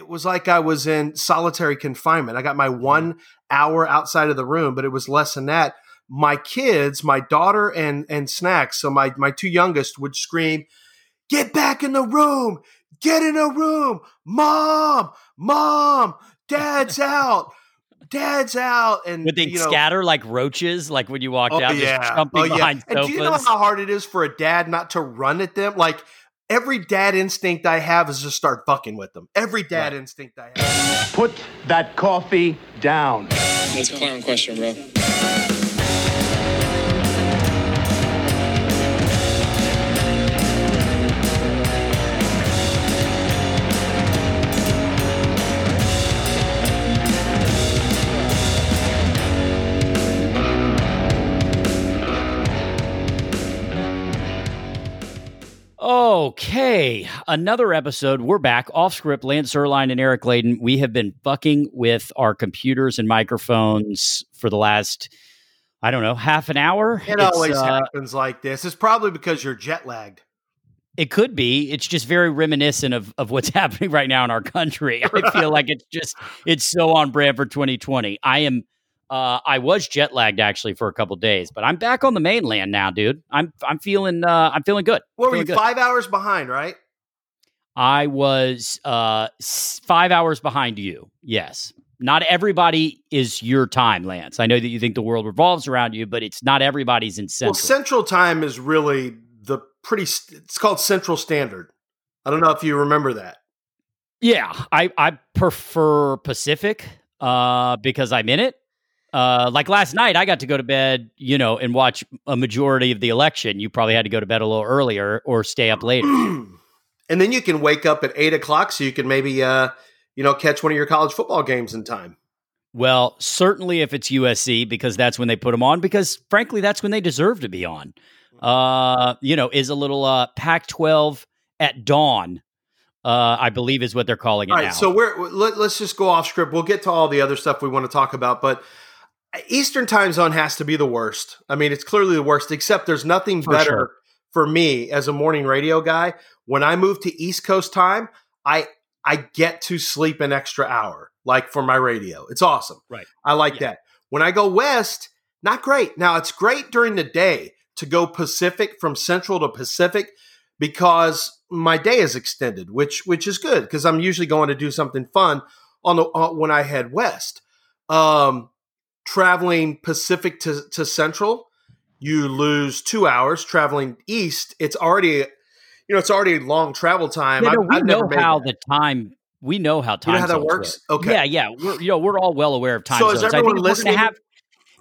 it was like I was in solitary confinement. I got my Mm-hmm. one hour outside of the room, but it was less than that. My kids, my daughter and and Snacks, so my my two youngest would scream, "Get back in the room! Get in a room! Mom, mom, dad's out, dad's out!" And Would they you know, scatter like roaches, like when you walked Oh out, yeah, just jumping oh yeah. behind And do you know how hard it is for a dad not to run at them? Like every dad instinct I have is just start fucking with them. Every dad instinct I have. Put that coffee down. That's a clown question, bro. Okay, another episode. We're back off script. Lance Zierlein and Eric Ladin. We have been fucking with our computers and microphones for the last, I don't know, half an hour. It It's, always uh, happens like this. It's probably because you're jet lagged. It could be. It's just very reminiscent of, of what's happening right now in our country. I feel like it's just it's so on brand for 2020. I am uh I was jet lagged actually for a couple days, but I'm back on the mainland now, dude. I'm I'm feeling uh I'm feeling good. What were you good. five hours behind, right? I was uh 5 hours behind you. Yes. Not everybody is your time, Lance. I know that you think the world revolves around you, but it's not everybody's in central. Well, Central Time is really the pretty. st- It's called Central Standard. I don't know if you remember that. Yeah, I I prefer Pacific uh because I'm in it. Uh like last night I got to go to bed, you know, and watch a majority of the election. You probably had to go to bed a little earlier or stay up later. and then you can wake up at eight o'clock, so you can maybe, uh, you know, catch one of your college football games in time. well, certainly if it's USC because that's when they put them on because frankly that's when they deserve to be on. Uh, you know, is a little uh Pac-12 at dawn. Uh I believe is what they're calling it All right, now. so we're let, let's just go off script. We'll get to all the other stuff we want to talk about, but Eastern Time Zone has to be the worst. I mean, it's clearly the worst. Except there's nothing For better sure. for me as a morning radio guy. When I move to East Coast time, I I get to sleep an extra hour, like for my radio. It's awesome. Right. I like Yeah. that. When I go west, not great. Now it's great during the day to go Pacific from Central to Pacific because my day is extended, which which is good because I'm usually going to do something fun on the uh, when I head west. Um, traveling Pacific to, to Central, you lose two hours. Traveling east, it's already you know it's already a long travel time. Yeah, no, we I've know how that. the time we know how time You know how that works? work. Okay. Yeah, yeah. We're you know, we're all well aware of time So is zones. I everyone think if we're listening? gonna have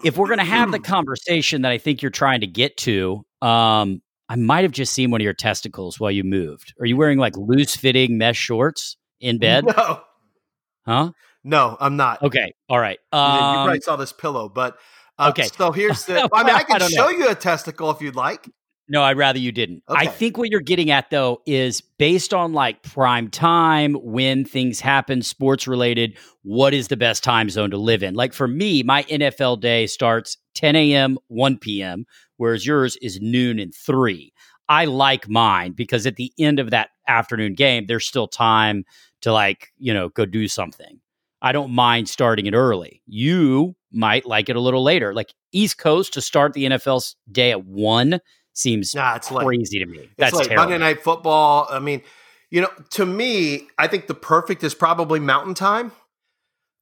if we're gonna have the conversation that I think you're trying to get to, um, I might have just seen one of your testicles while you moved. Are you wearing like loose fitting mesh shorts in bed? No, Huh? No, I'm not. Okay. All right. You- you Um, probably saw this pillow, but uh, okay. So here's the. I mean, I I can don't show know. you a testicle if you'd like. No, I'd rather you didn't. I think what you're getting at though is based on like prime time, when things happen, sports related, what is the best time zone to live in? Like for me, my NFL day starts 10 a.m., 1 p.m., whereas yours is noon and 3. I like mine because at the end of that afternoon game, there's still time to like, you know, go do something. I don't mind starting it early. You might like it a little later. Like East Coast to start the NFL's day at 1 seems Nah, it's crazy to me. That's like terrible. Monday Night Football. I mean, you know, to me, I think the perfect is probably Mountain Time.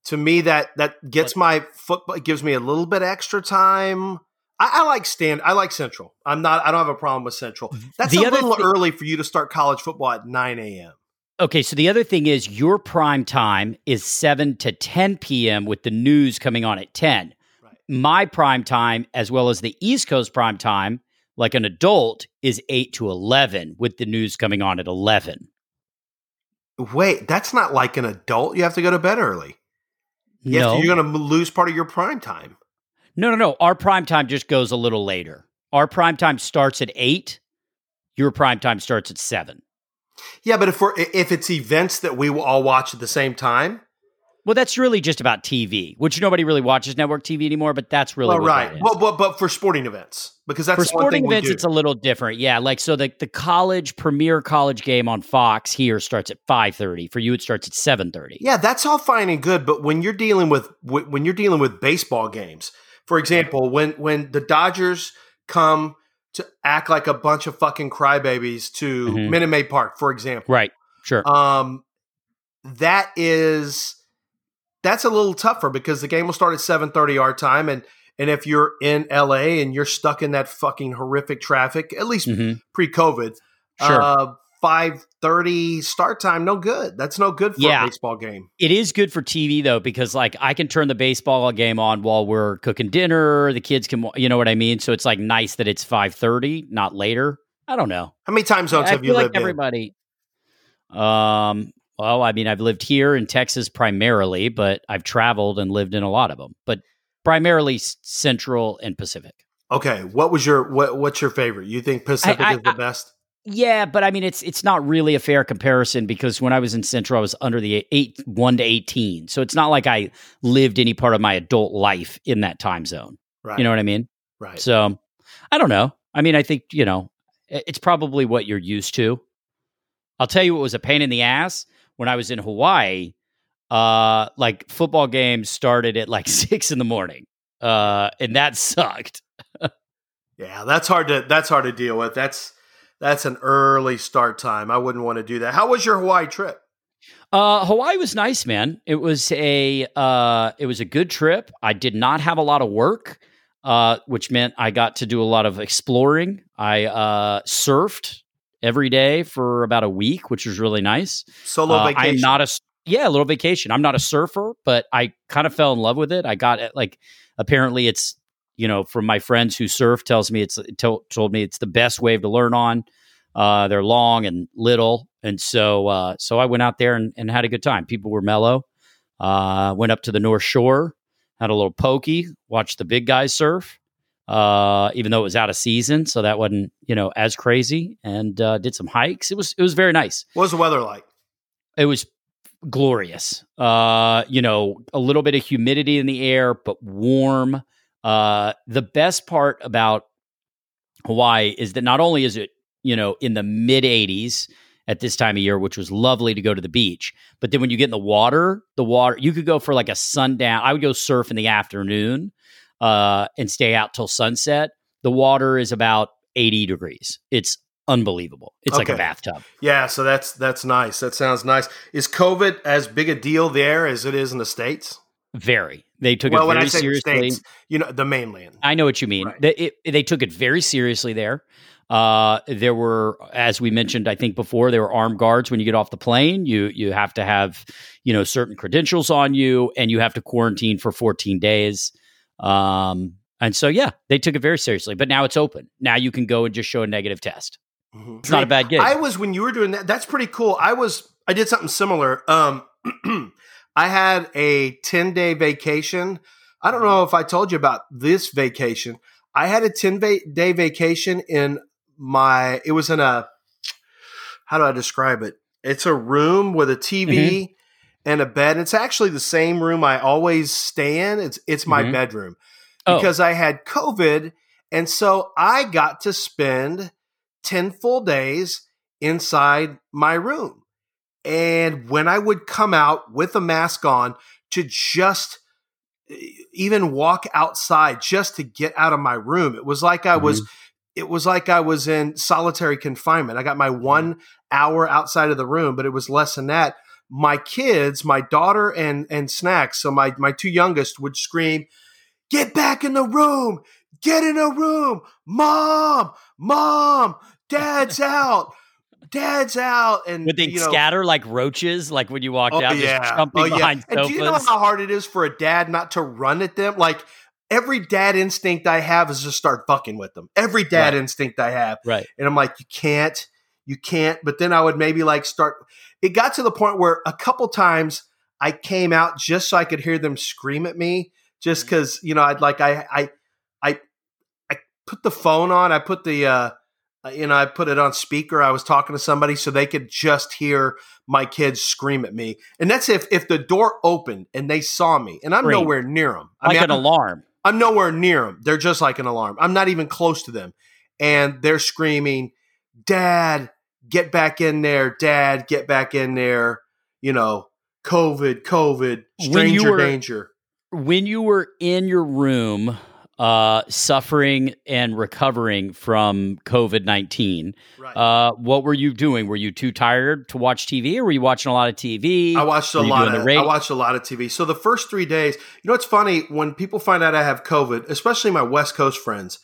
To me, that that gets my football. It gives me a little bit extra time. I, I like stand. I like Central. I'm not. I don't have a problem with Central. That's The a little early for you to start college football at 9 a.m. Okay, so the other thing is your prime time is 7 to 10 p.m. with the news coming on at 10. Right. My prime time, as well as the East Coast prime time, like an adult, is 8 to 11 with the news coming on at 11. Wait, that's not like an adult. You have to go to bed early. You no. to- you're going to lose part of your prime time. no, no, no. Our prime time just goes a little later. Our prime time starts at 8. Your prime time starts at 7. Yeah, but if we're if it's events that we will all watch at the same time, Well, that's really just about TV, which nobody really watches network TV anymore. But that's really well, right. is. But, but but for sporting events because that's for the sporting events, it's a little different. Yeah, like so the the college premier college game on Fox here starts at five thirty. For you, it starts at seven thirty. Yeah, that's all fine and good, but when you're dealing with when you're dealing with baseball games, for example, when when the Dodgers come to act like a bunch of fucking crybabies to Mhm. Minute Maid Park, for example, Right. Sure. um, that is that's a little tougher because the game will start at seven thirty our time, and and if you're in LA and you're stuck in that fucking horrific traffic, at least hmm pre-COVID, Sure. uh, five thirty start time, no good. That's no good for Yeah. a baseball game. It is good for TV though, because like I can turn the baseball game on while we're cooking dinner. The kids can, you know what I mean. So it's like nice that it's five thirty, not later. I don't know. How many time zones I have you feel like lived in? everybody. Um. Well, I mean, I've lived here in Texas primarily, but I've traveled and lived in a lot of them. But primarily Central and Pacific. Okay, what was your what? What's your favorite? You think Pacific I- is the I- best? Yeah, but I mean, it's it's not really a fair comparison because when I was in Central, I was under the eight one to eighteen, so it's not like I lived any part of my adult life in that time zone. Right. You know what I mean? right. So I don't know. I mean, I think you know, it's probably what you're used to. I'll tell you, it was a pain in the ass when I was in Hawaii. Uh, like football games started at like six in the morning, uh, and that sucked. yeah, that's hard to that's hard to deal with. That's that's an early start time. I wouldn't want to do that. How was your Hawaii trip? Uh, Hawaii was nice, man. It was a uh, it was a good trip. I did not have a lot of work, uh, which meant I got to do a lot of exploring. I uh, surfed every day for about a week, which was really nice. Solo Uh, vacation. I'm not a yeah, a little vacation. I'm not a surfer, but I kind of fell in love with it. I got it like apparently it's you know from my friends who surf tells me it's to, told me it's the best wave to learn on. Uh, they're long and little, and so uh, so I went out there and, and had a good time. People were mellow. Uh, went up to the North Shore, had a little pokey, watched the big guys surf. Uh, even though it was out of season, so that wasn't you know as crazy, and uh, did some hikes. It was it was very nice what was the weather like? it was glorious. Uh, you know, a little bit of humidity in the air, but warm. Uh, the best part about Hawaii is that not only is it, you know, in the mid 80s at this time of year, which was lovely to go to the beach, but then when you get in the water, the water, you could go for like a sundown. I would go surf in the afternoon uh, and stay out till sunset. The water is about 80 degrees. It's unbelievable. It's like a bathtub. Yeah, so that's that's nice. That sounds nice. Is COVID as big a deal there as it is in the states? Very. They took well, it when very I say seriously. states, you know, the mainland. I know what you mean. Right. They, it, they took it very seriously there. Uh, there were, as we mentioned, I think before, there were armed guards when you get off the plane. You you have to have, you know, certain credentials on you, and you have to quarantine for 14 days. Um, and so, yeah, they took it very seriously. But now it's open. Now you can go and just show a negative test. Mhm. It's not a bad gig. I was when you were doing that. That's pretty cool. I was. I did something similar. Um, I had a ten day vacation. I don't know if I told you about this vacation. I had a ten va- day vacation in my. It was in a. How do I describe it? It's a room with a TV and a bed. It's actually the same room I always stay in. It's it's my Mhm. bedroom Oh. because I had COVID, and so I got to spend 10 full days inside my room. And when I would come out with a mask on to just even walk outside just to get out of my room, it was like I mm-hmm. was it was like I was in solitary confinement. I got my 1 hour outside of the room, but it was less than that. My kids, my daughter and and Snacks, so my my two youngest would scream, "Get back in the room! Get in a room! Mom! Mom! Dad's out! Dad's out!" And Would they you know, scatter like roaches, like when you walk Oh, out, yeah. just jumping Oh, yeah. behind And sofas? do you know how hard it is for a dad not to run at them? Like every dad instinct I have is just start fucking with them. Every dad Right. instinct I have. right. And I'm like, you can't, you can't. But then I would maybe like start. It got to the point where a couple times I came out just so I could hear them scream at me, just Mm-hmm. because you know I'd like I I I I put the phone on, I put the uh, Uh, you know, I put it on speaker. I was talking to somebody so they could just hear my kids scream at me. And that's if if the door opened and they saw me, and I'm nowhere near them. I like mean, an I'm, alarm. I'm nowhere near them. They're just like an alarm. I'm not even close to them, and they're screaming, "Dad, get back in there! Dad, get back in there!" You know, COVID, COVID, When you stranger were- danger. When you were in your room, uh, suffering and recovering from COVID nineteen, Right. uh, what were you doing? Were you too tired to watch TV, or were you watching a lot of TV? I watched a lot of? I watched a lot of TV. So the first three days, you know, it's funny when people find out I have COVID, especially my West Coast friends.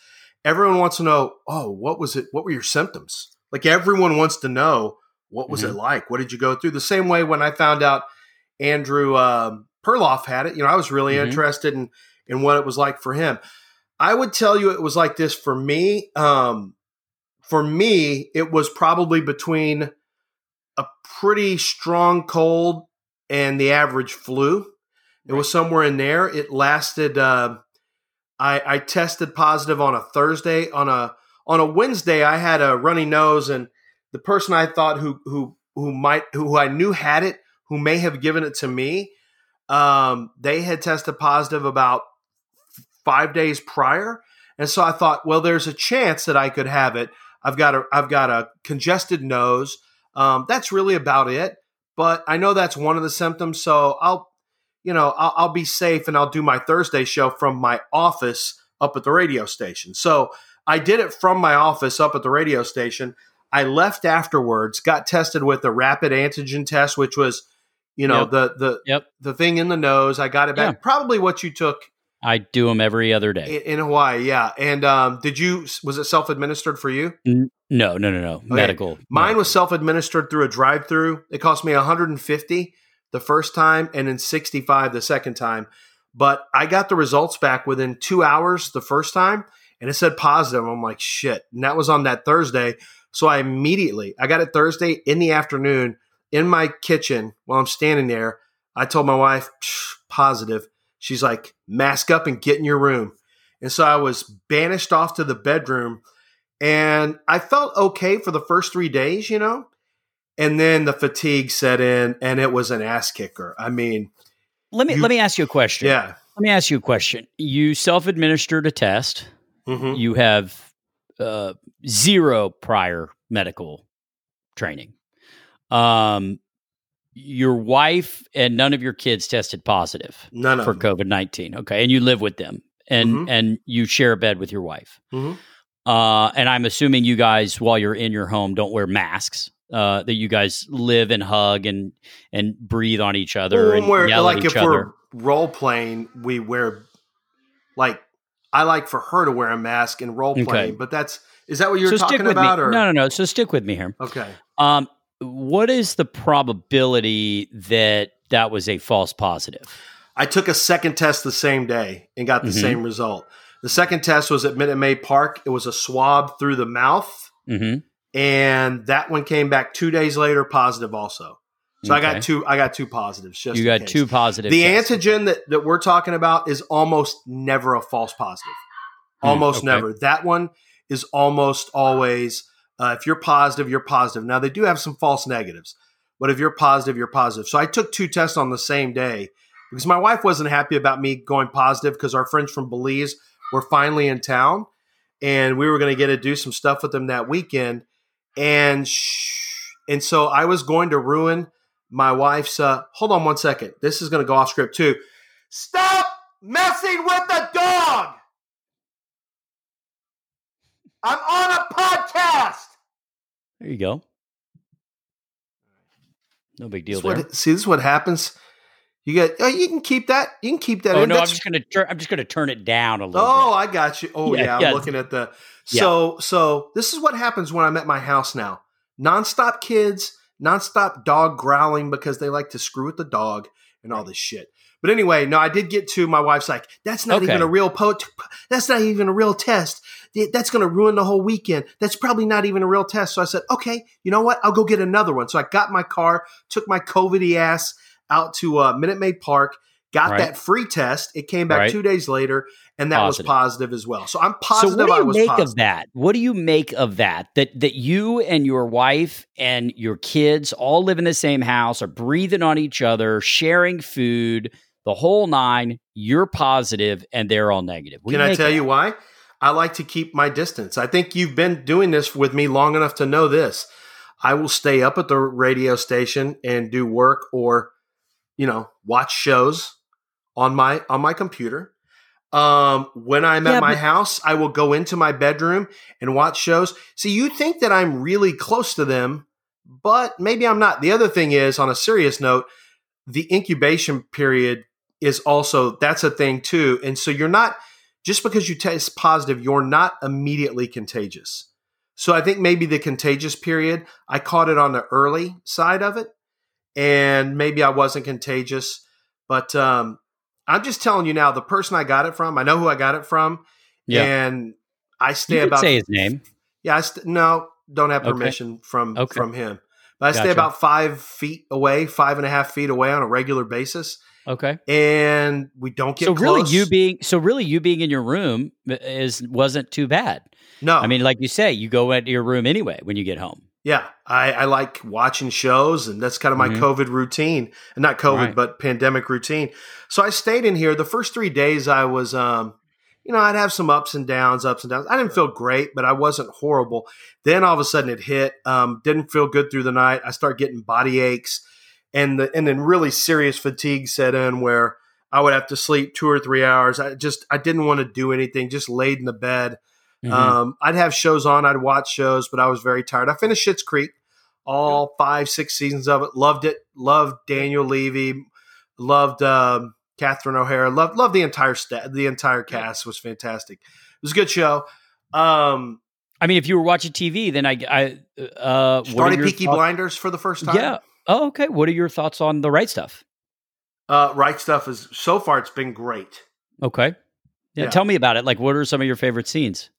Everyone wants to know, oh, what was it? What were your symptoms? Like everyone wants to know what was it Mm-hmm. like? What did you go through? The same way when I found out Andrew um, Perloff had it, you know, I was really Mhm. interested in in what it was like for him. I would tell you it was like this for me. Um, for me, it was probably between a pretty strong cold and the average flu. It was somewhere in there. It lasted. Uh, I, I tested positive on a Thursday. On a on a Wednesday, I had a runny nose, and the person I thought who who who might who I knew had it, who may have given it to me, um, they had tested positive about five days prior, and so I thought, well, there's a chance that I could have it. I've got a I've got a congested nose. Um, that's really about it. But I know that's one of the symptoms, so I'll you know I'll, I'll be safe and I'll do my Thursday show from my office up at the radio station. So I did it from my office up at the radio station. I left afterwards, got tested with a rapid antigen test, which was, you know, Yep. the the Yep. the thing in the nose. I got it back. Yeah. Probably what you took I do them every other day. in, in Hawaii, yeah. And um, did you? Was it self administered for you? no, no, no, no. Medical. Mine was self administered through a drive through. It cost me 150 the first time and then 65 the second time. But I got the results back within two hours the first time and it said positive. I'm like, shit. And that was on that Thursday. So I immediately, I got it Thursday in the afternoon in my kitchen while I'm standing there. I told my wife, positive. She's like, mask up and get in your room. And so I was banished off to the bedroom and I felt okay for the first three days, you know? And then the fatigue set in and it was an ass kicker. I mean, Let me You- let me ask you a question. yeah. Let me ask you a question. You self-administered a test. Mhm. You have uh, zero prior medical training. Um, your wife and none of your kids tested positive None for. COVID nineteen. Okay, and you live with them, and Mhm. and you share a bed with your wife. Mhm. Uh, and I'm assuming you guys, while you're in your home, don't wear masks. Uh, that you guys live and hug and and breathe on each other Well, and we're- yell like at if each other. we're role playing, we wear like I like for her to wear a mask and role playing, Okay. but that's is that what you're so talking about? Or No, no, no. So stick with me here. okay, Um, what is the probability that that was a false positive? I took a second test the same day and got the Mhm. same result. The second test was at Minute Maid Park. It was a swab through the mouth, Mm-hmm. and that one came back two days later positive also. So I got two. I got two positives. Just You got two positive. The tests. antigen that, that we're talking about is almost never a false positive. Hmm, Almost okay. never. That one is almost always, uh, if you're positive, you're positive. Now, they do have some false negatives, but if you're positive, you're positive. So I took two tests on the same day because my wife wasn't happy about me going positive because our friends from Belize were finally in town and we were going to get to do some stuff with them that weekend. And, sh- and so I was going to ruin my wife's uh hold on one second this is going to go off script too stop messing with the dog i'm on a podcast There you go. No big deal there. what, see this is what happens you get oh you can keep that you can keep that Oh in no, I'm just gonna turn. I'm just gonna turn it down a little. oh bit. i got you oh Yeah, yeah, i'm yeah. looking at the so so this is what happens when i'm at my house now nonstop kids nonstop dog growling because they like to screw with the dog and all this shit but anyway no i did get to my wife's like that's not Okay. even a real po- that's not even a real test that's going to ruin the whole weekend that's probably not even a real test so i said okay you know what i'll go get another one so i got my car took my covidy ass out to uh, minute maid park got Right. that free test. It came back Right. two days later, and that Positive. was positive as well. So I'm positive. So what do you make positive. of that? What do you make of that? That that you and your wife and your kids all live in the same house, are breathing on each other, sharing food, the whole nine. You're positive, and they're all negative. What Can I tell you why? I like to keep my distance. I think you've been doing this with me long enough to know this. I will stay up at the radio station and do work or, you know, watch shows on my on my computer. Um, when I'm Yeah, at my house, I will go into my bedroom and watch shows. See, you think that I'm really close to them, but maybe I'm not. The other thing is, on a serious note, the incubation period is also that's a thing too. And so you're not just because you test positive, you're not immediately contagious. So I think maybe the contagious period, I caught it on the early side of it, and maybe I wasn't contagious. But um, I'm just telling you now, the person I got it from, I know who I got it from, Yeah. and I stay You about say his name. yeah, I st- no, don't have Okay. permission from Okay. from him. But I stay about five feet away, five and a half feet away on a regular basis, Okay. and we don't get So really, you being so really you being in your room is wasn't too bad. no, I mean, like you say, you go into your room anyway when you get home. yeah, I, I like watching shows, and that's kind of my Mhm. COVID routine, not COVID, Right. but pandemic routine. So I stayed in here. The first three days, I was, um, you know, I'd have some ups and downs, ups and downs. I didn't feel great, but I wasn't horrible. Then all of a sudden, it hit. Um, didn't feel good through the night. I started getting body aches, and the, and then really serious fatigue set in where I would have to sleep two or three hours. I just I didn't want to do anything. Just laid in the bed. Mhm. Um, I'd have shows on, I'd watch shows, but I was very tired. I finished Schitt's Creek, all five, six seasons of it. Loved it. Loved Daniel Levy. Loved um, Catherine O'Hara. Loved loved the entire sta- the entire cast was fantastic. It was a good show. Um, I mean, if you were watching TV, then I, I uh, what started Peaky thoughts- Blinders for the first time. Yeah. Oh, okay. What are your thoughts on the right stuff? Uh, right stuff is so far it's been great. Okay. Yeah, Yeah. Tell me about it. Like, what are some of your favorite scenes?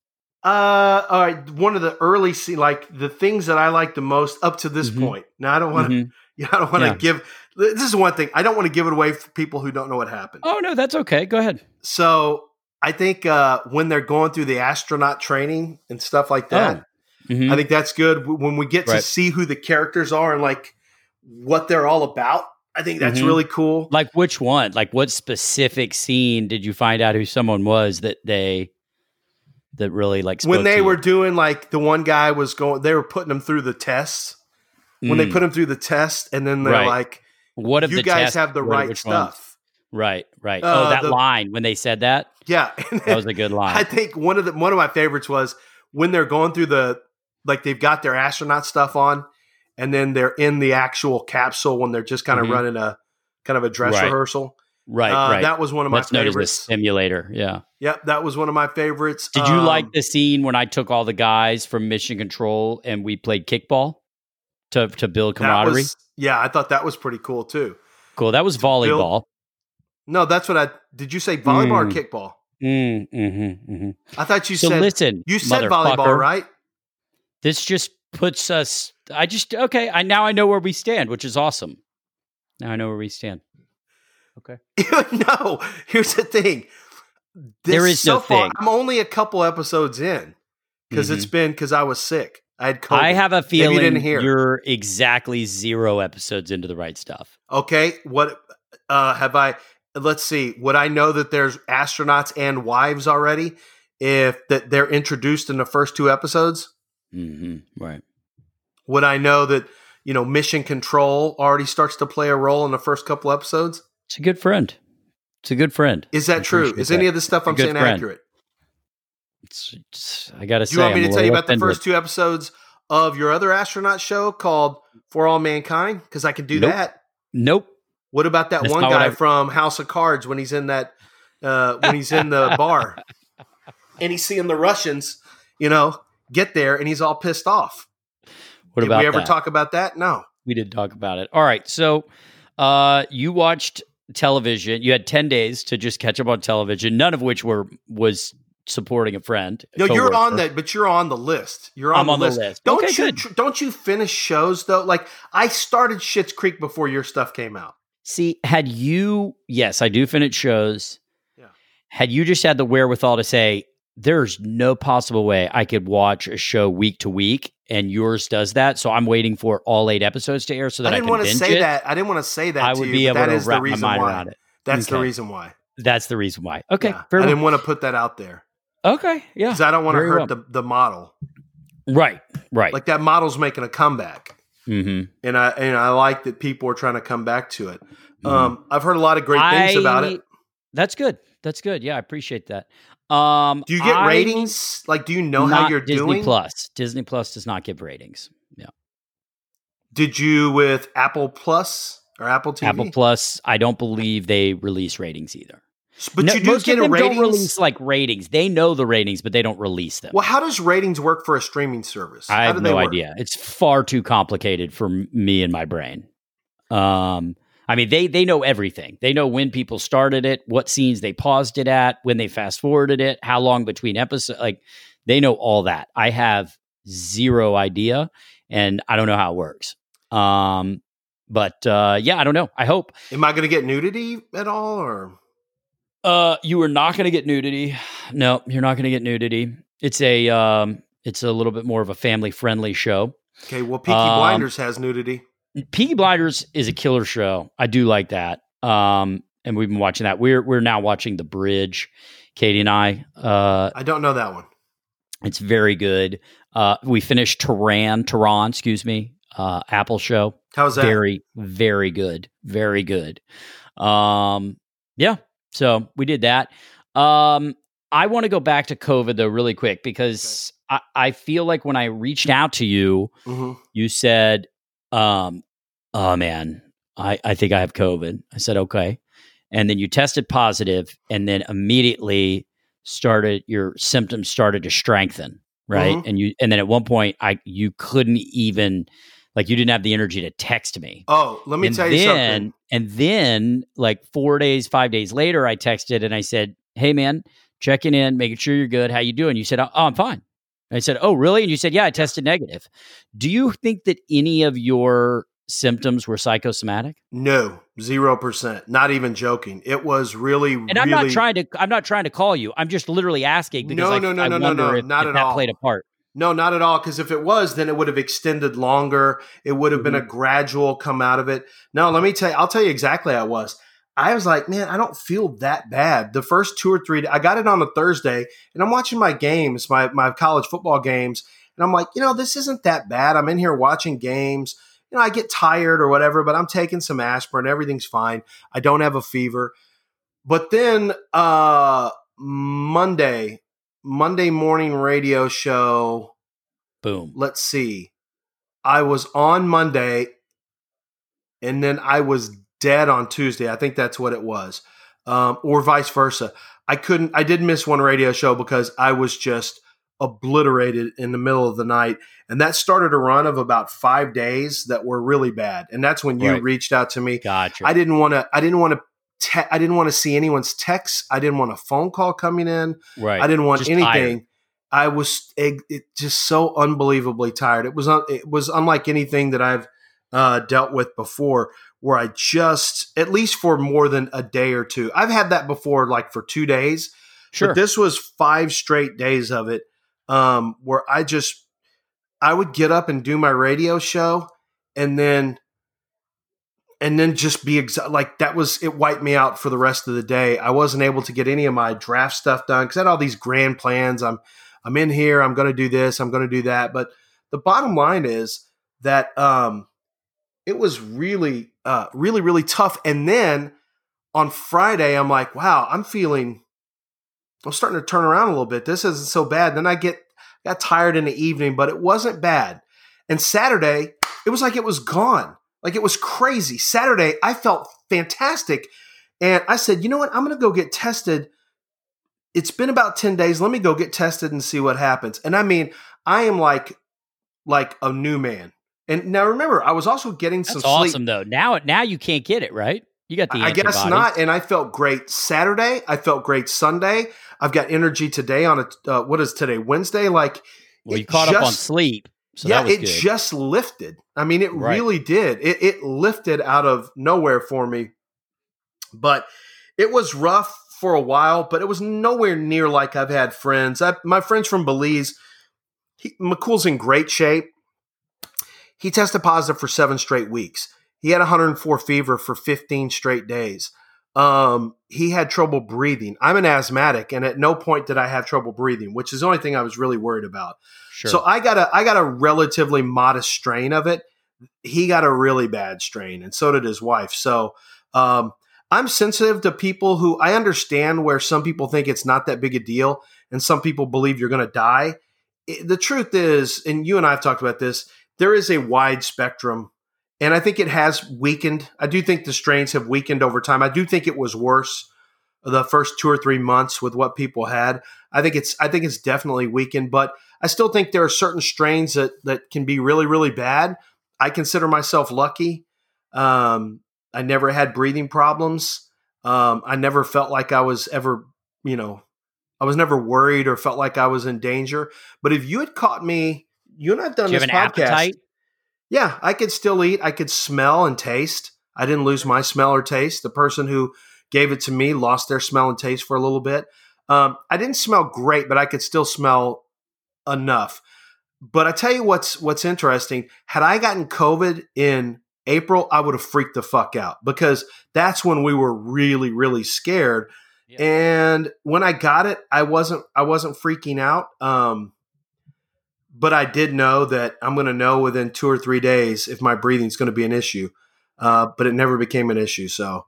Uh, all right. One of the early scene, like the things that I like the most up to this Mhm. point. Now I don't want to. Mhm. Yeah, I don't want to Yeah. give. This is one thing. I don't want to give it away for people who don't know what happened. Oh no, that's okay. Go ahead. So I think uh, when they're going through the astronaut training and stuff like that, Mhm. I think that's good. When we get to see who the characters are and like what they're all about, I think that's Mhm. really cool. like which one? Like, what specific scene did you find out who someone was that they that really like spoke When they were you? doing like the one guy was going, they were putting them through the tests. When they Mm. put them through the test, and then they're Right. like, what of "You guys tests have the right ones? stuff." Right, right. Uh, oh, that the- line when they said that Yeah, that was a good line. I think one of the one of my favorites was when they're going through the like they've got their astronaut stuff on, and then they're in the actual capsule when they're just kind of Mhm. running a kind of a dress Right. rehearsal. right, Uh, right. That was one of my That's known as the favorites. simulator. Yeah. Yep, that was one of my favorites. Did you Um, like the scene when I took all the guys from Mission Control and we played kickball to to build camaraderie? was- yeah, I thought that was pretty cool too. cool. That was volleyball. No, that's what I did. You say volleyball Mm. or kickball? Mm, mm-hmm, mm-hmm. I thought you So said listen, you said volleyball, right? This just puts us. I just okay. I now I know where we stand, which is awesome. Now I know where we stand. Okay. no, here's the thing. There is so no far, thing. I'm only a couple episodes in because it's been because I was sick. I had COVID. I have a feeling you didn't hear. you're exactly zero episodes into the right stuff. Okay, what uh, have I? Let's see. Would I know that there's astronauts and wives already? If that they're introduced in the first two episodes, hmm Right. would I know that you know Mission Control already starts to play a role in the first couple episodes? It's a good friend. It's a good friend. Is that I true? appreciate Is any of the stuff I'm saying friend. accurate? It's, it's- I gotta Do say, you want me I'm to tell you little about the first two episodes of your other astronaut show called For All Mankind? Because I can do Nope. that. Nope. What about that That's one guy I- from House of Cards when he's in that uh, when he's in the bar and he's seeing the Russians, you know, get there and he's all pissed off. What Did about we ever that? talk about that? No. we did talk about it. All right. So uh you watched television. You had 10 days to just catch up on television, none of which were was supporting a friend. a No, you're on that, but you're on the list. You're on, I'm the, on the list. list. Don't Okay, you good. tr- don't you finish shows though? Like I started Schitt's Creek before your stuff came out. See, had you, yes, I do finish shows. Yeah. Had you just had the wherewithal to say, there's no possible way I could watch a show week to week, and yours does that. So I'm waiting for all eight episodes to air so that I I, didn't want to say it. that. I didn't want to say that. I would you, be able to the wrap my reason mind why. around it. That's the reason why. That's the reason why. Okay, Yeah. I didn't want to put that out there okay, yeah, because I don't want to hurt well. the, the model. right, right. Like that model's making a comeback, hmm and I and I like that people are trying to come back to it. Um, I've heard a lot of great things Mm-hmm. I- about it. That's good. That's good. Yeah, I appreciate that. Um, Do you get I- ratings? Like, do you know how you're Disney doing? Plus. Disney Plus does not give ratings. Yeah, Did you with Apple Plus or Apple TV? Apple Plus. I don't believe they release ratings either. but No, you do most get of them ratings. don't release like ratings. They know the ratings, but they don't release them. well, how does ratings work for a streaming service? I have no idea. It's far too complicated for me and my brain. Um, I mean, they they know everything. They know when people started it, what scenes they paused it at, when they fast forwarded it, how long between episodes. Like they know all that. I have zero idea, and I don't know how it works. Um, but uh, yeah, I don't know. I hope Am I going to get nudity at all, or uh, you are not going to get nudity. No, you're not going to get nudity. It's a um, it's a little bit more of a family friendly show. okay? Well, Peaky Um, Blinders has nudity. Peaky Blinders is a killer show. I do like that. Um, and we've been watching that. We're we're now watching The Bridge. Katie and I. Uh, I don't know that one. it's very good. Uh, we finished Tehran, Tehran, excuse me. Uh, Apple show. How's that? Very, very good. Very good. Um, yeah. So we did that. Um, I want to go back to COVID though, really quick, because I, I feel like when I reached out to you, hmm you said, um, oh man, I, I think I have COVID. I said, okay. And then you tested positive and then immediately started your symptoms started to strengthen. Right. Mhm. And you and then at one point I you couldn't even like you didn't have the energy to text me. Oh, let me and tell you then, something. And then like four days, five days later, I texted and I said, Hey man, checking in, making sure you're good. How you doing? You said, Oh, I'm fine. I said, Oh, really? And you said, Yeah, I tested negative. Do you think that any of your symptoms were psychosomatic? No, zero percent. Not even joking. It was really, And I'm really. not trying to I'm not trying to call you. I'm just literally asking because No, I, no, no, I no, no, no, if, not if at that all. played a part. No, not at all. Because if it was, then it would have extended longer. It would have been Mm-hmm. a gradual come out of it. No, let me tell you. I'll tell you exactly how it was. I was like, man, I don't feel that bad. The first two or three, I got it on a Thursday, and I'm watching my games, my my college football games, and I'm like, you know, this isn't that bad. I'm in here watching games. You know, I get tired or whatever, but I'm taking some aspirin. Everything's fine. I don't have a fever. But then uh Monday, Monday morning radio show Boom. let's see. I was on Monday and then I was dead on Tuesday. I think that's what it was. Um, or vice versa. I couldn't, I did miss one radio show because I was just obliterated in the middle of the night. And that started a run of about five days that were really bad. And that's when you Right. reached out to me. Gotcha. I didn't want to, I didn't want to, te- I didn't want to see anyone's texts. I didn't want a phone call coming in. right. I didn't want Just anything. tired. I was it, it just so unbelievably tired. It was un, it was unlike anything that I've uh, dealt with before, where I just at least for more than a day or two. I've had that before, like for two days. Sure. But this was five straight days of it, um, where I just I would get up and do my radio show, and then and then just be exa- like that was it wiped me out for the rest of the day. I wasn't able to get any of my draft stuff done because I had all these grand plans. I'm I'm in here. I'm going to do this. I'm going to do that. But the bottom line is that um, it was really, uh, really, really tough. And then on Friday, I'm like, wow, I'm feeling. I'm starting to turn around a little bit. This isn't so bad. Then I get got tired in the evening, but it wasn't bad. And Saturday, it was like it was gone. Like it was crazy. Saturday, I felt fantastic. And I said, you know what? I'm going to go get tested. It's been about 10 days. Let me go get tested and see what happens. And I mean, I am like, like a new man. And now remember, I was also getting some That's sleep. awesome though. Now now you can't get it, right? You got the I guess not. And I felt great Saturday. I felt great Sunday. I've got energy today on a, uh, what is today? Wednesday? Like, Well, you caught up on sleep. So yeah, that was it good. just lifted. I mean, it Right. really did. It, it lifted out of nowhere for me But it was rough for a while, but it was nowhere near like I've had friends. I, my friends from Belize, he, McCool's in great shape. He tested positive for seven straight weeks. He had 104 fever for 15 straight days. Um, he had trouble breathing. I'm an asthmatic, and at no point did I have trouble breathing, which is the only thing I was really worried about. Sure. So I got a I got a relatively modest strain of it. He got a really bad strain, and so did his wife. So um, I'm sensitive to people who I understand where some people think it's not that big a deal, and some people believe you're going to die. It, the truth is, and you and I have talked about this, there is a wide spectrum and I think it has weakened. I do think the strains have weakened over time. I do think it was worse the first two or three months with what people had. I think it's I think it's definitely weakened, but I still think there are certain strains that that can be really really bad. I consider myself lucky. Um, I never had breathing problems. Um, I never felt like I was ever, you know, I was never worried or felt like I was in danger. But if you had caught me, you and I've done Do this podcast. appetite? Yeah, I could still eat. I could smell and taste. I didn't lose my smell or taste. The person who gave it to me lost their smell and taste for a little bit. Um, I didn't smell great, but I could still smell enough. But I tell you what's what's interesting. Had I gotten COVID in April, I would have freaked the fuck out because that's when we were really, really scared. Yeah. And when I got it, I wasn't I wasn't freaking out. Um, but I did know that I'm going to know within two or three days if my breathing's going to be an issue. Uh, but it never became an issue. So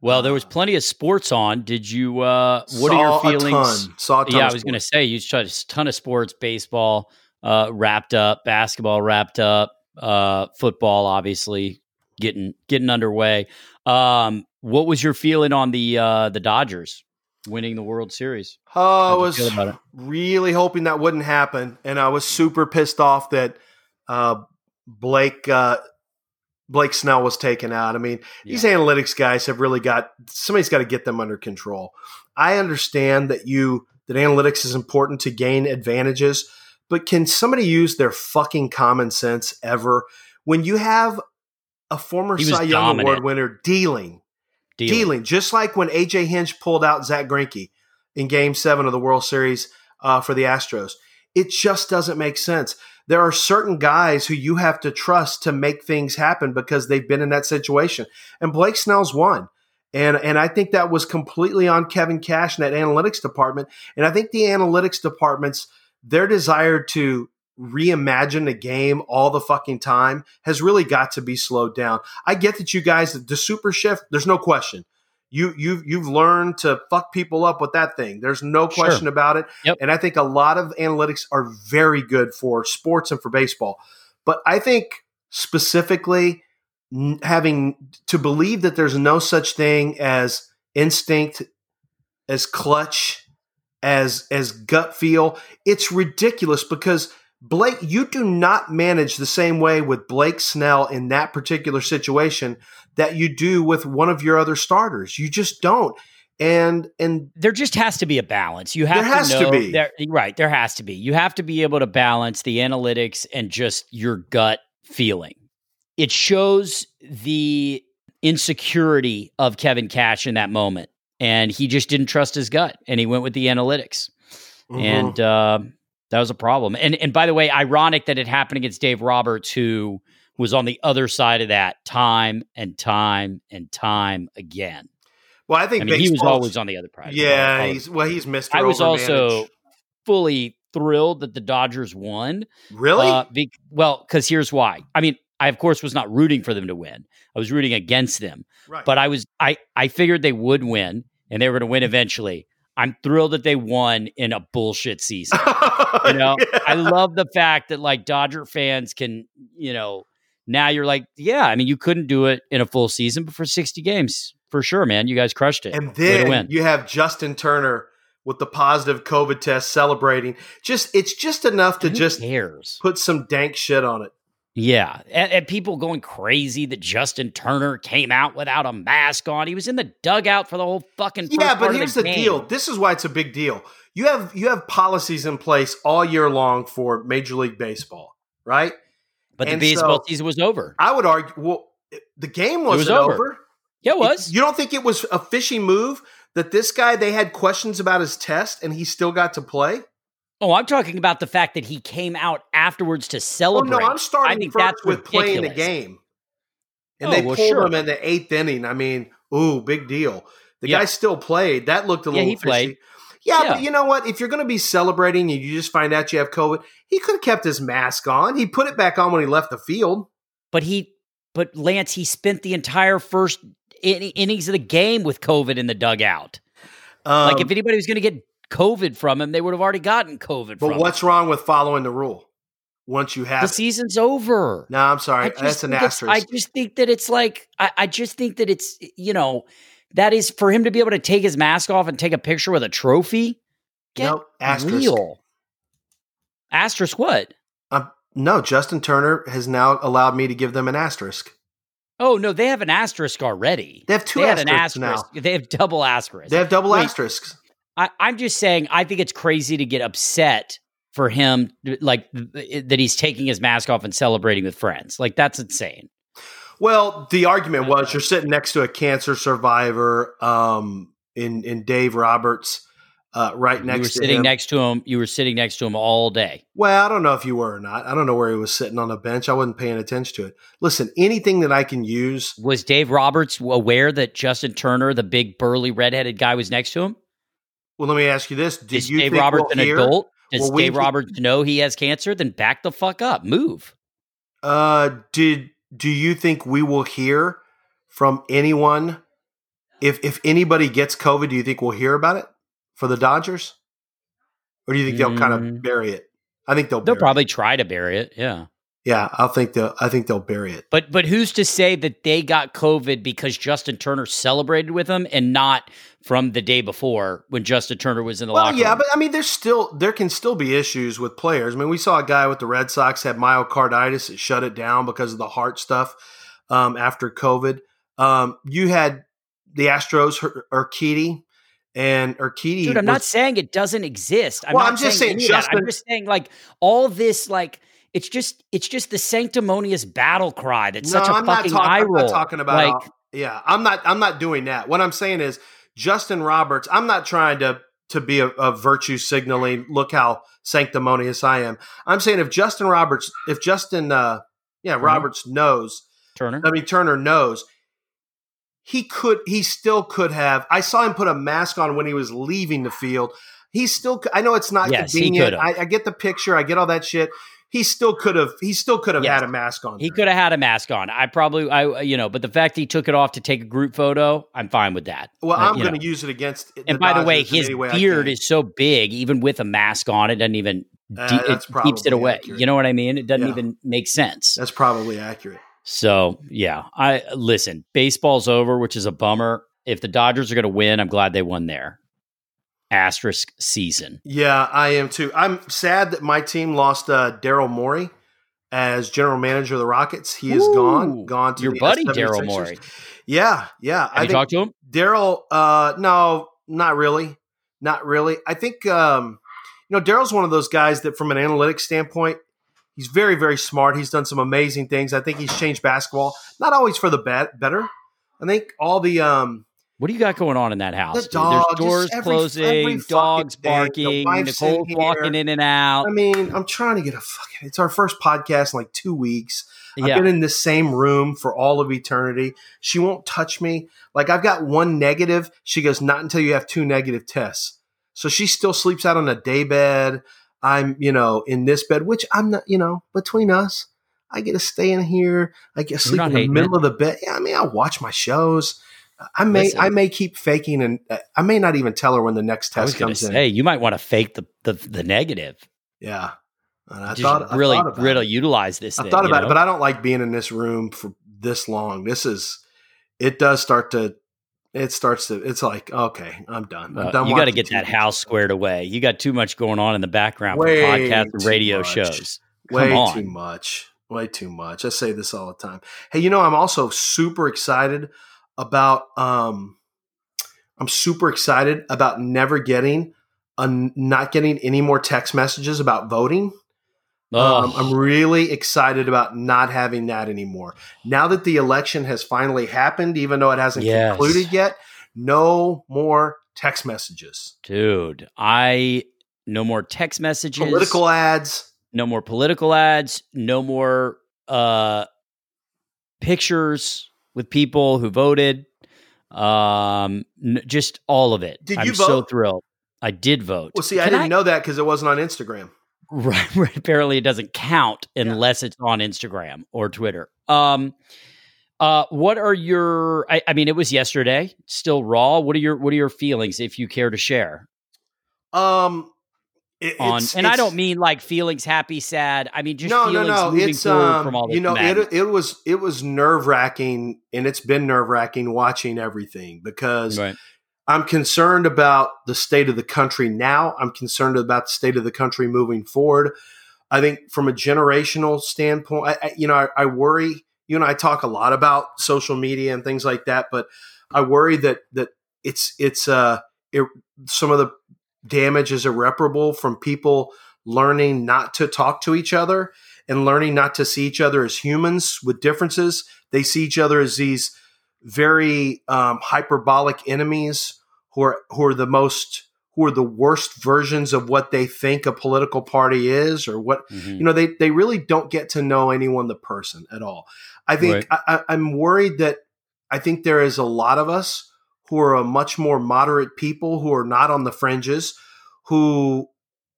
Well, there was plenty of sports on. Did you? Uh, what are your feelings? saw a ton Yeah, I was going to say you saw a ton of sports, baseball uh, wrapped up, basketball wrapped up, uh, football obviously getting getting underway. Um, what was your feeling on the uh, the Dodgers winning the World Series? Oh, I was really hoping that wouldn't happen, and I was super pissed off that uh, Blake uh, Blake Snell was taken out. I mean, these analytics guys have really got somebody's got to get them under control. I understand that you that analytics is important to gain advantages, but can somebody use their fucking common sense ever when you have a former Cy Young. Award winner dealing Dealing. dealing, just like when AJ Hinch pulled out Zack Greinke in Game Seven of the World Series uh, for the Astros. It just doesn't make sense. There are certain guys who you have to trust to make things happen because they've been in that situation, and Blake Snell's one. And, and I think that was completely on Kevin Cash and that analytics department. And I think the analytics departments, their desire to reimagine the game all the fucking time has really got to be slowed down. I get that you guys, the super shift, there's no question. You you've you've learned to fuck people up with that thing. There's no Sure. question about it. Yep. And I think a lot of analytics are very good for sports and for baseball. But I think specifically having to believe that there's no such thing as instinct, as clutch, as as gut feel, it's ridiculous because Blake, you do not manage the same way with Blake Snell in that particular situation that you do with one of your other starters. You just don't. And and there just has to be a balance. You have There has to, to know be. There, right. There has to be. You have to be able to balance the analytics and just your gut feeling. It shows the insecurity of Kevin Cash in that moment. And he just didn't trust his gut and he went with the analytics. Mhm. And uh, that was a problem. And and by the way, ironic that it happened against Dave Roberts, who was on the other side of that time and time and time again. well, I think I mean, he was always on the other side. Yeah, Always. he's well, he's Mr. I was also fully thrilled that the Dodgers won. really Uh, be, well, because here's why. I mean, I of course was not rooting for them to win. I was rooting against them, right. but I was I I figured they would win and they were going to win eventually. I'm thrilled that they won in a bullshit season. You know, Yeah. I love the fact that like Dodger fans can, you know, now you're like, yeah, I mean, you couldn't do it in a full season, but for 60 games, for sure, man, you guys crushed it. And then you have Justin Turner with the positive COVID test celebrating. Just it's just enough to Who just cares. put some dank shit on it. Yeah, and, and people going crazy that Justin Turner came out without a mask on. He was in the dugout for the whole fucking. First yeah, but here's the, the, deal. This is why it's a big deal. You have you have policies in place all year long for Major League Baseball, right? But the baseball so- season was over. I would argue. Well, the game wasn't over. over. Yeah, it was. You don't think it was a fishy move that this guy they had questions about his test and he still got to play? Oh, I'm talking about the fact that he came out afterwards to Oh celebrate. no, I'm starting I think first that's with playing the game. And Oh, they well, pulled sure. him in the eighth inning. I mean, ooh, big deal. The Yeah. guy still played. That looked a Yeah, little he fishy. played. Yeah, Yeah. but you know what? If you're going to be celebrating and you just find out you have COVID, he could have kept his mask on. He put it back on when he left the field. But he, but Lance, he spent the entire first in- innings of the game with COVID in the dugout. Um, like if anybody was going to get COVID from him, they would have already gotten COVID from but what's wrong with following the rule once you have The it? season's over. No, I'm sorry. That's an asterisk. I just think that it's like I, I just think that it's you know that is for him to be able to take his mask off and take a picture with a trophy. Get Nope, asterisk. real. Asterisk what? Um, no, Justin Turner has now allowed me to give them an asterisk. Oh no, they have an asterisk already. They have two They had an asterisks now. asterisk. They have double asterisks. They have double Wait. asterisks. I, I'm just saying. I think it's crazy to get upset for him, like th- that he's taking his mask off and celebrating with friends. Like that's insane. Well, the argument was you're sitting next to a cancer survivor um, in in Dave Roberts, uh, right you were sitting next to him. You were sitting next to him all day. Well, I don't know if you were or not. I don't know where he was sitting on a bench. I wasn't paying attention to it. Listen, anything that I can use. Was Dave Roberts aware that Justin Turner, the big burly redheaded guy, was next to him? Well, let me ask you this: Did Is you Dave think Roberts we'll an hear- adult? Does Will we Dave Roberts know he has cancer? Then back the fuck up. Move. Uh, did do you think we will hear from anyone? If if anybody gets COVID, do you think we'll hear about it for the Dodgers, or do you think they'll kind Mm. of bury it? I think they'll. They'll probably try to bury it. Yeah. Yeah, I think they'll. I think they'll bury it. But but who's to say that they got COVID because Justin Turner celebrated with them and not from the day before when Justin Turner was in the Well, locker yeah, room? but I mean, there's still there can still be issues with players. I mean, we saw a guy with the Red Sox had myocarditis; it shut it down because of the heart stuff um, after COVID. Um, you had the Astros, Ur- Urquidy, and Urquidy. Dude, I'm was- not saying it doesn't exist. I'm Well, not I'm just saying, saying that. I'm just saying like all this like it's just it's just the sanctimonious battle cry that's such a I'm not fucking talking. eye I'm roll. not talking about. like yeah, I'm not. I'm not doing that. What I'm saying is Justin Roberts. I'm not trying to to be a, a virtue signaling. Look how sanctimonious I am. I'm saying if Justin Roberts, if Justin, uh, yeah, Roberts knows. Turner. I mean Turner knows. He could. He still could have. I saw him put a mask on when he was leaving the field. He still. I know it's not Yes, convenient. I, I get the picture. I get all that shit. He still could have. He still could have Yes. had a mask on. He could have had a mask on. I probably, I you know, but the fact he took it off to take a group photo, I'm fine with that. Well, I'm going to use it against. And by the way, his way beard is so big, even with a mask on, it doesn't even Uh, de- it keeps it away. accurate. You know what I mean? It doesn't Yeah. even make sense. That's probably accurate. So yeah, I listen. Baseball's over, which is a bummer. If the Dodgers are going to win, I'm glad they won there. Asterisk season. Yeah, I am too. I'm sad that my team lost uh, Daryl Morey as general manager of the Rockets. He is gone. Gone to your buddy Daryl Morey. Yeah, yeah. Have you talked to him? Daryl, uh, no, not really, not really. I think um, you know Daryl's one of those guys that, from an analytics standpoint, he's very, very smart. He's done some amazing things. I think he's changed basketball, not always for the bet, better. I think all the um, What do you got going on in that house? The dog, There's doors every- closing, every dogs barking, in Nicole's walking in and out. I mean, I'm trying to get a fucking. It's our first podcast in like two weeks. I've been in the same room for all of eternity. She won't touch me. Like I've got one negative. She goes, not until you have two negative tests. So she still sleeps out on a day bed. I'm, you know, in this bed, which I'm not, you know, between us, I get to stay in here. I get to sleep in the middle of the bed. Yeah, I mean, I watch my shows. I may, Listen. I may keep faking, and uh, I may not even tell her when the next I test comes in. Hey, you might want to fake the the, the negative. Yeah, and I Just thought I really, thought about really utilize this. I thing, thought you about know? it, but I don't like being in this room for this long. This is, it does start to, it starts to, it's like, okay, I'm done. I'm done you got to get that house squared away. You got too much going on in the background Way for podcasts and radio much. shows. Come Way on. too much. Way too much. I say this all the time. Hey, you know, I'm also super excited about, um, I'm super excited about never getting, uh, not getting any more text messages about voting. Um, I'm really excited about not having that anymore. Now that the election has finally happened, even though it hasn't Yes. concluded yet, no more text messages, dude. I no more text messages, political ads. no more political ads, no more uh pictures with people who voted. Um, n- just all of it. Did I'm you so thrilled. I did vote. Well, see, I didn't know that because it wasn't on Instagram. Right, right. Apparently, it doesn't count unless it's on Instagram or Twitter. Um, uh, what are your? I, I mean, it was yesterday, still raw. What are your What are your feelings, if you care to share? Um, it- On it's- and I don't mean like feelings happy, sad. I mean just no, no, feelings no. moving It's forward um, from all this you know, madness. it it was it was nerve wracking, and it's been nerve wracking watching everything because right. I'm concerned about the state of the country now. I'm concerned about the state of the country moving forward. I think from a generational standpoint, I, I, you know, I, I worry. You and I talk a lot about social media and things like that, but I worry that that it's it's uh it, some of the damage is irreparable from people learning not to talk to each other and learning not to see each other as humans with differences. They see each other as these very um, hyperbolic enemies who are who are the most who are the worst versions of what they think a political party is or what Mhm. you know they they really don't get to know anyone the person at all i think Right. I, i'm worried that i think there is a lot of us who are a much more moderate people who are not on the fringes who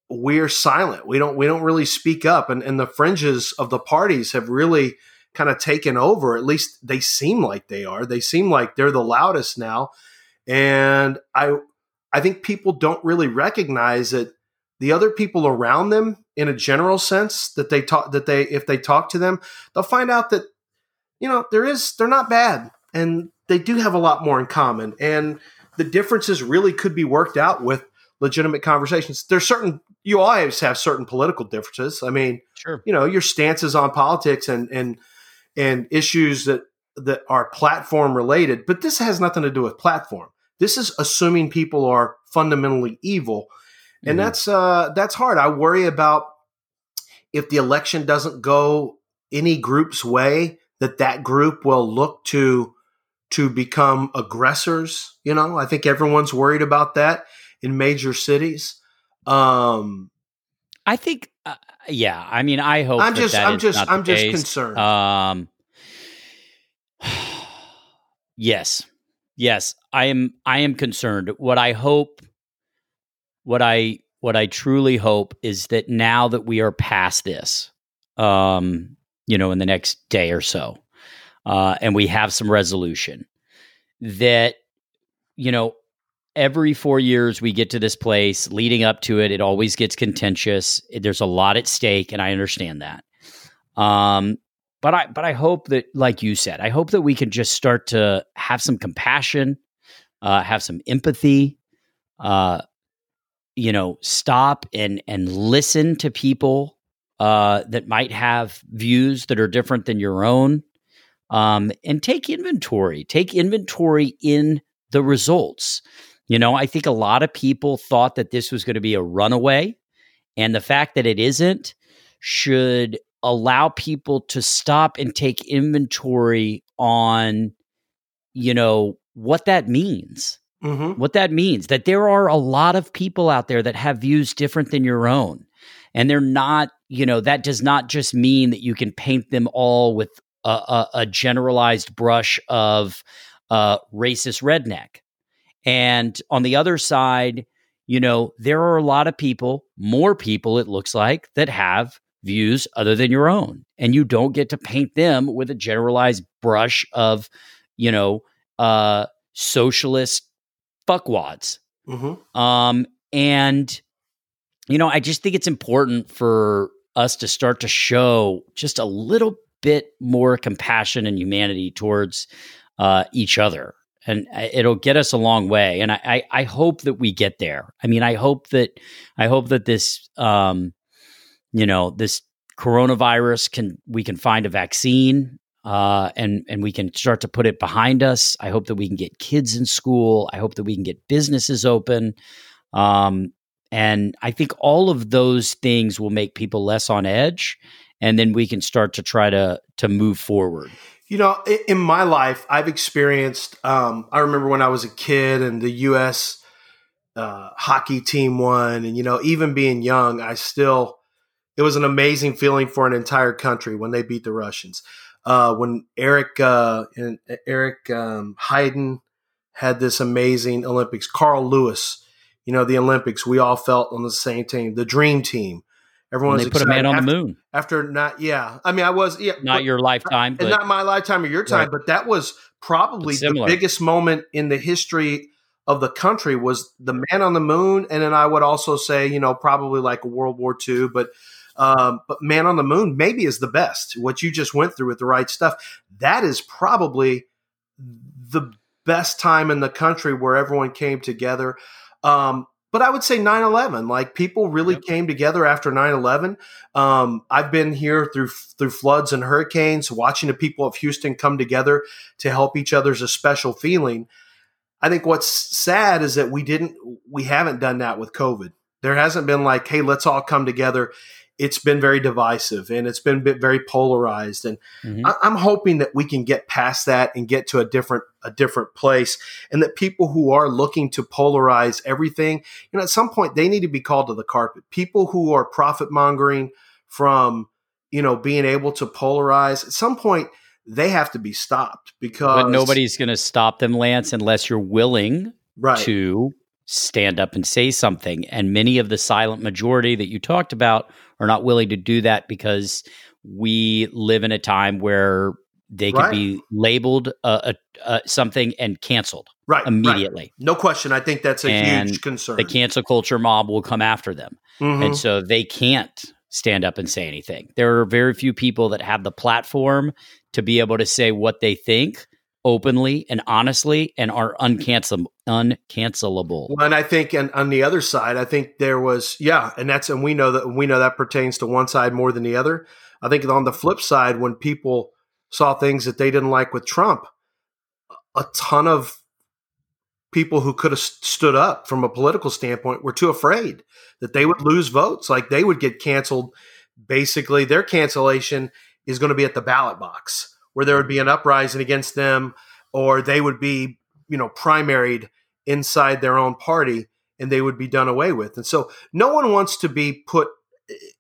we're silent. We don't we don't really speak up. And and the fringes of the parties have really kind of taken over. At least they seem like they are. They seem like they're the loudest now. And i i think people don't really recognize that the other people around them in a general sense that they talk that they if they talk to them they'll find out that you know there is they're not bad. And they do have a lot more in common and the differences really could be worked out with legitimate conversations there's certain you always have certain political differences i mean Sure. you know your stances on politics and and and issues that that are platform related but this has nothing to do with platform this is assuming people are fundamentally evil and Mhm. that's uh that's hard i worry about if the election doesn't go any group's way that that group will look to to become aggressors you know i think everyone's worried about that in major cities um I think. Uh, yeah. I mean, I hope. i'm just i'm just i'm just case. concerned Um. yes, yes, I am. I am concerned. What I hope, what I what I truly hope is that now that we are past this, um, you know, in the next day or so, uh, and we have some resolution, that you know. Every four years, we get to this place. Leading up to it, it always gets contentious. There's a lot at stake, and I understand that. Um, but I but I hope that, like you said, I hope that we can just start to have some compassion, uh, have some empathy, uh, you know, stop and and listen to people uh, that might have views that are different than your own, um, and take inventory. Take inventory in the results. You know, I think a lot of people thought that this was going to be a runaway, and the fact that it isn't should allow people to stop and take inventory on you know what that means hmm what that means that there are a lot of people out there that have views different than your own and they're not you know that does not just mean that you can paint them all with a, a, a generalized brush of uh, racist redneck. And on the other side you know there are a lot of people more people it looks like that have views other than your own. And you don't get to paint them with a generalized brush of you know uh socialist fuckwads. Hmm um and you know i just think it's important for us to start to show just a little bit more compassion and humanity towards uh each other and it'll get us a long way and I, I i hope that we get there i mean i hope that i hope that this um you know this coronavirus can we can find a vaccine uh, and and we can start to put it behind us. I hope that we can get kids in school. I hope that we can get businesses open. Um, And I think all of those things will make people less on edge and then we can start to try to to move forward. You know, in my life, I've experienced. Um, I remember when I was a kid and the U.S. Uh, hockey team won, and you know, even being young, I still. It was an amazing feeling for an entire country when they beat the Russians. Uh, when Eric uh, and Eric um, Heiden had this amazing Olympics, Carl Lewis, you know, the Olympics, we all felt on the same team, the dream team. Everyone they put a man on after, the moon after not. Yeah, I mean, I was yeah, not but, your lifetime, but, not my lifetime or your time, right. but that was probably the biggest moment in the history of the country was the man on the moon, and then I would also say, you know, probably like World War II, but. Um, but Man on the Moon maybe is the best. What you just went through with the right stuff, that is probably the best time in the country where everyone came together. Um, but I would say 9 11, like people really yep. came together after 9 11. Um, I've been here through through floods and hurricanes, watching the people of Houston come together to help each other is a special feeling. I think what's sad is that we didn't, we haven't done that with COVID. There hasn't been like, hey, let's all come together it's been very divisive and it's been very polarized and mm-hmm. I, am hoping that we can get past that and get to a different a different place and that people who are looking to polarize everything you know at some point they need to be called to the carpet people who are profit mongering from you know being able to polarize at some point they have to be stopped because but nobody's going to stop them lance unless you're willing right. to stand up and say something. And many of the silent majority that you talked about are not willing to do that because we live in a time where they right. could be labeled uh, uh, something and canceled right immediately. Right. No question. I think that's a and huge concern. The cancel culture mob will come after them, mm-hmm. and so they can't stand up and say anything. There are very few people that have the platform to be able to say what they think openly and honestly and are uncancelable uncancelable. Well, and I think and on the other side, I think there was yeah, and that's and we know that we know that pertains to one side more than the other. I think on the flip side, when people saw things that they didn't like with Trump, a ton of people who could have stood up from a political standpoint were too afraid that they would lose votes, like they would get canceled. Basically, their cancellation is going to be at the ballot box where there would be an uprising against them or they would be, you know, primaried inside their own party and they would be done away with. And so no one wants to be put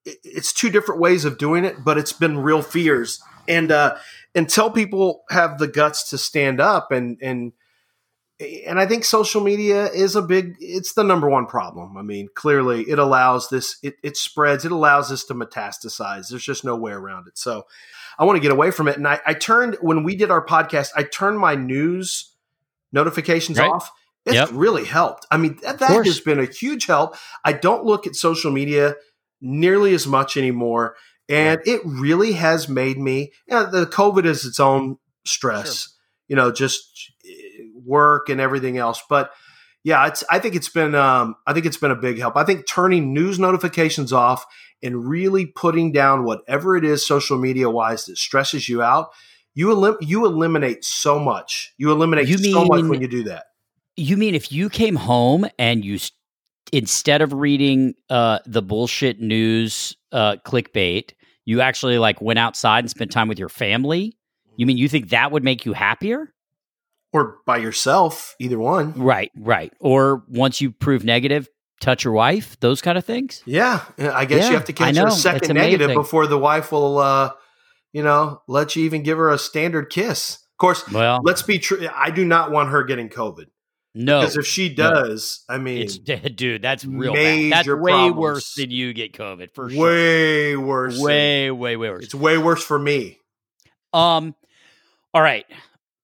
it's two different ways of doing it, but it's been real fears. And uh until people have the guts to stand up and and and I think social media is a big it's the number one problem. I mean, clearly it allows this it, it spreads, it allows this to metastasize. There's just no way around it. So I want to get away from it. And I, I turned when we did our podcast, I turned my news notifications right. off. It's yep. really helped. I mean, that, that has been a huge help. I don't look at social media nearly as much anymore. And it really has made me, you know, the COVID is its own stress, sure. you know, just eh, work and everything else. But yeah, it's, I think it's been, um, I think it's been a big help. I think turning news notifications off and really putting down whatever it is social media wise that stresses you out, you elim- you eliminate so much. You eliminate you so much when you do that. You mean if you came home and you instead of reading uh, the bullshit news uh, clickbait, you actually like went outside and spent time with your family? You mean you think that would make you happier? Or by yourself, either one. Right, right. Or once you prove negative, touch your wife, those kind of things. Yeah, I guess yeah, you have to catch her a second negative before the wife will, uh, you know, let you even give her a standard kiss. Of course, well, let's be true. I do not want her getting COVID. No, because if she does, no. I mean, it's dude. That's real bad. That's way problems. worse than you get COVID for sure. Way worse. Way, way, way worse. It's way worse for me. Um. All right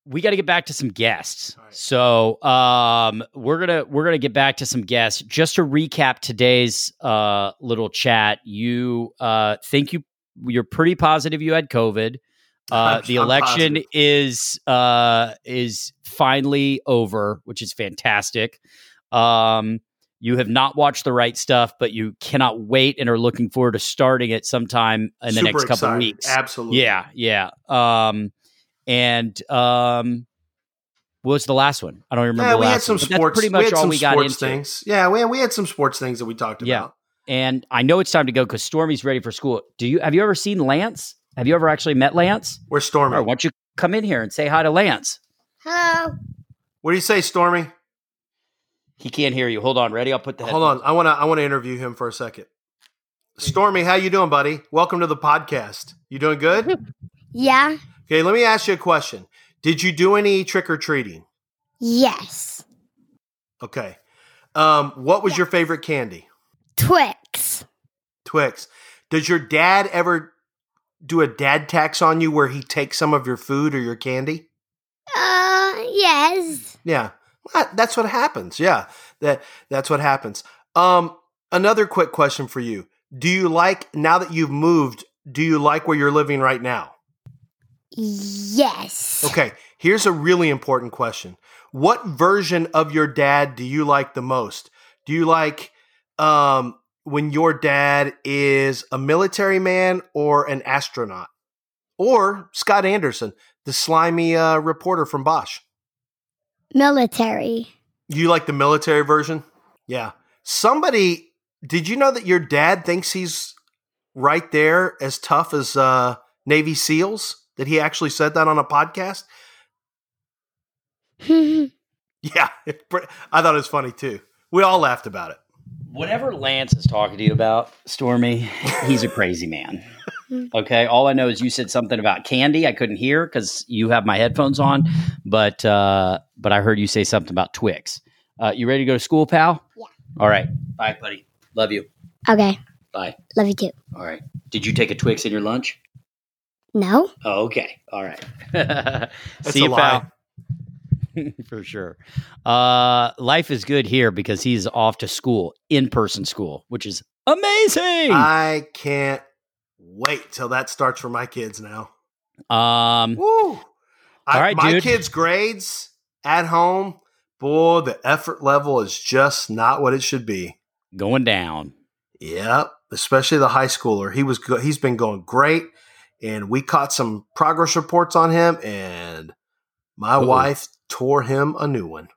we got to get back to some guests. Right. So um, we're gonna we're gonna get back to some guests. Just to recap today's uh, little chat, you uh, think you you're pretty positive you had COVID. Uh, the election is uh, is finally over, which is fantastic. Um, you have not watched the right stuff, but you cannot wait and are looking forward to starting it sometime in the Super next couple excited. weeks. Absolutely, yeah, yeah. Um, and um, What was the last one? I don't remember. Yeah, the we last had some one, but sports. pretty much we had all some we got sports into. things. Yeah, we we had some sports things that we talked Yeah. about. And I know it's time to go because Stormy's ready for school. Do you have you ever seen Lance? Have you ever actually met Lance? Where's Stormy? All right, why don't you come in here and say hi to Lance? Hello. What do you say, Stormy? He can't hear you. Hold on, ready? I'll put the Hold on, I want to I want to interview him for a second. Stormy, how you doing, buddy? Welcome to the podcast. You doing good? Yeah. Okay, let me ask you a question. Did you do any trick or treating? Yes. Okay. Um, what was your favorite candy? Twix. Twix. Does your dad ever do a dad tax on you where he takes some of your food or your candy? Uh, yes. Yeah, that's what happens. Yeah, that that's what happens. Um, another quick question for you: Do you like now that you've moved? Do you like where you're living right now? Yes. Okay, here's a really important question: What version of your dad do you like the most? Do you like um, when your dad is a military man or an astronaut, or Scott Anderson, the slimy uh, reporter from Bosch? Military. You like the military version? Yeah. Somebody, did you know that your dad thinks he's right there as tough as uh, Navy SEALs? That he actually said that on a podcast? Yeah. I thought it was funny too. We all laughed about it. Whatever Lance is talking to you about, Stormy, he's a crazy man. Okay. All I know is you said something about candy. I couldn't hear because you have my headphones on, but uh, but I heard you say something about Twix. Uh, you ready to go to school, pal? Yeah. All right. Bye, buddy. Love you. okay. Bye. Love you too. All right. Did you take a Twix in your lunch? No. Oh, okay. All right. See you, pal. For sure. Uh, life is good here because he's off to school, in person school, which is amazing. I can't wait till that starts for my kids now. um, Woo! I, All right, my dude. kids' grades at home, boy, the effort level is just not what it should be. going down. Yep, especially the high schooler. He was go- he's been going great, and we caught some progress reports on him, and my Uh-oh. wife tore him a new one.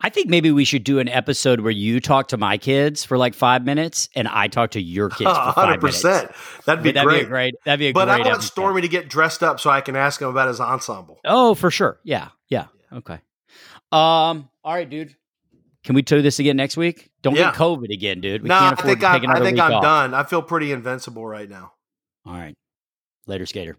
I think maybe we should do an episode where you talk to my kids for like five minutes and I talk to your kids for five Hundred minutes. percent. That'd be that'd great. be a great. That'd be a but great. But I want episode. Stormy to get dressed up so I can ask him about his ensemble. Oh, for sure. Yeah, yeah. Okay. Um. All right, dude. Can we do this again next week? Don't Yeah. get COVID again, dude. We no, can't I think to I'm, take another I think week I'm off. done. I feel pretty invincible right now. All right. Later, skater.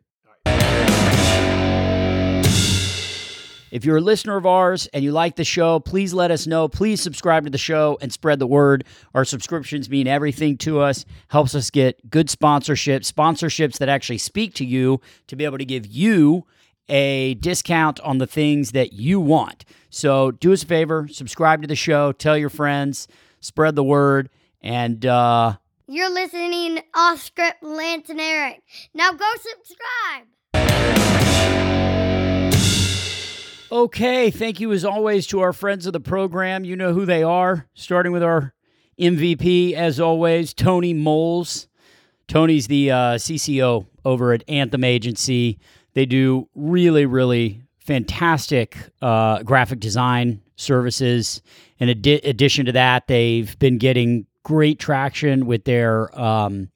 If you're a listener of ours and you like the show, please let us know. Please subscribe to the show and spread the word. Our subscriptions mean everything to us, helps us get good sponsorships, sponsorships that actually speak to you to be able to give you a discount on the things that you want. So do us a favor, subscribe to the show, tell your friends, spread the word, and uh, You're listening off script, Lance and Eric. Now go subscribe. Okay, thank you as always to our friends of the program. You know who they are, starting with our MVP, as always, Tony Moles. Tony's the uh, CCO over at Anthem Agency. They do really, really fantastic uh, graphic design services. In addition to that, they've been getting great traction with their um,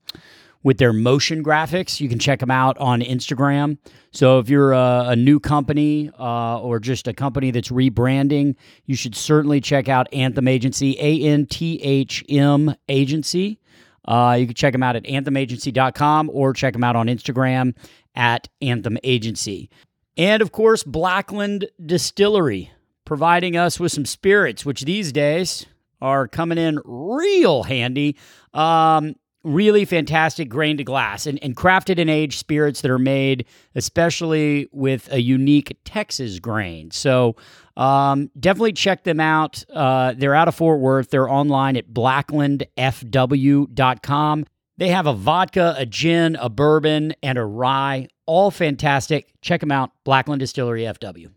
with their motion graphics. You can check them out on Instagram. So if you're a, a new company uh, or just a company that's rebranding, you should certainly check out Anthem Agency, A N T H M Agency. Uh, you can check them out at anthemagency.com or check them out on Instagram at Anthem Agency. And of course, Blackland Distillery, providing us with some spirits, which these days are coming in real handy. Um, really fantastic grain to glass and, and crafted and aged spirits that are made especially with a unique Texas grain. So um, definitely check them out. Uh, they're out of Fort Worth. They're online at blacklandfw.com. They have a vodka, a gin, a bourbon, and a rye. All fantastic. Check them out. Blackland Distillery FW.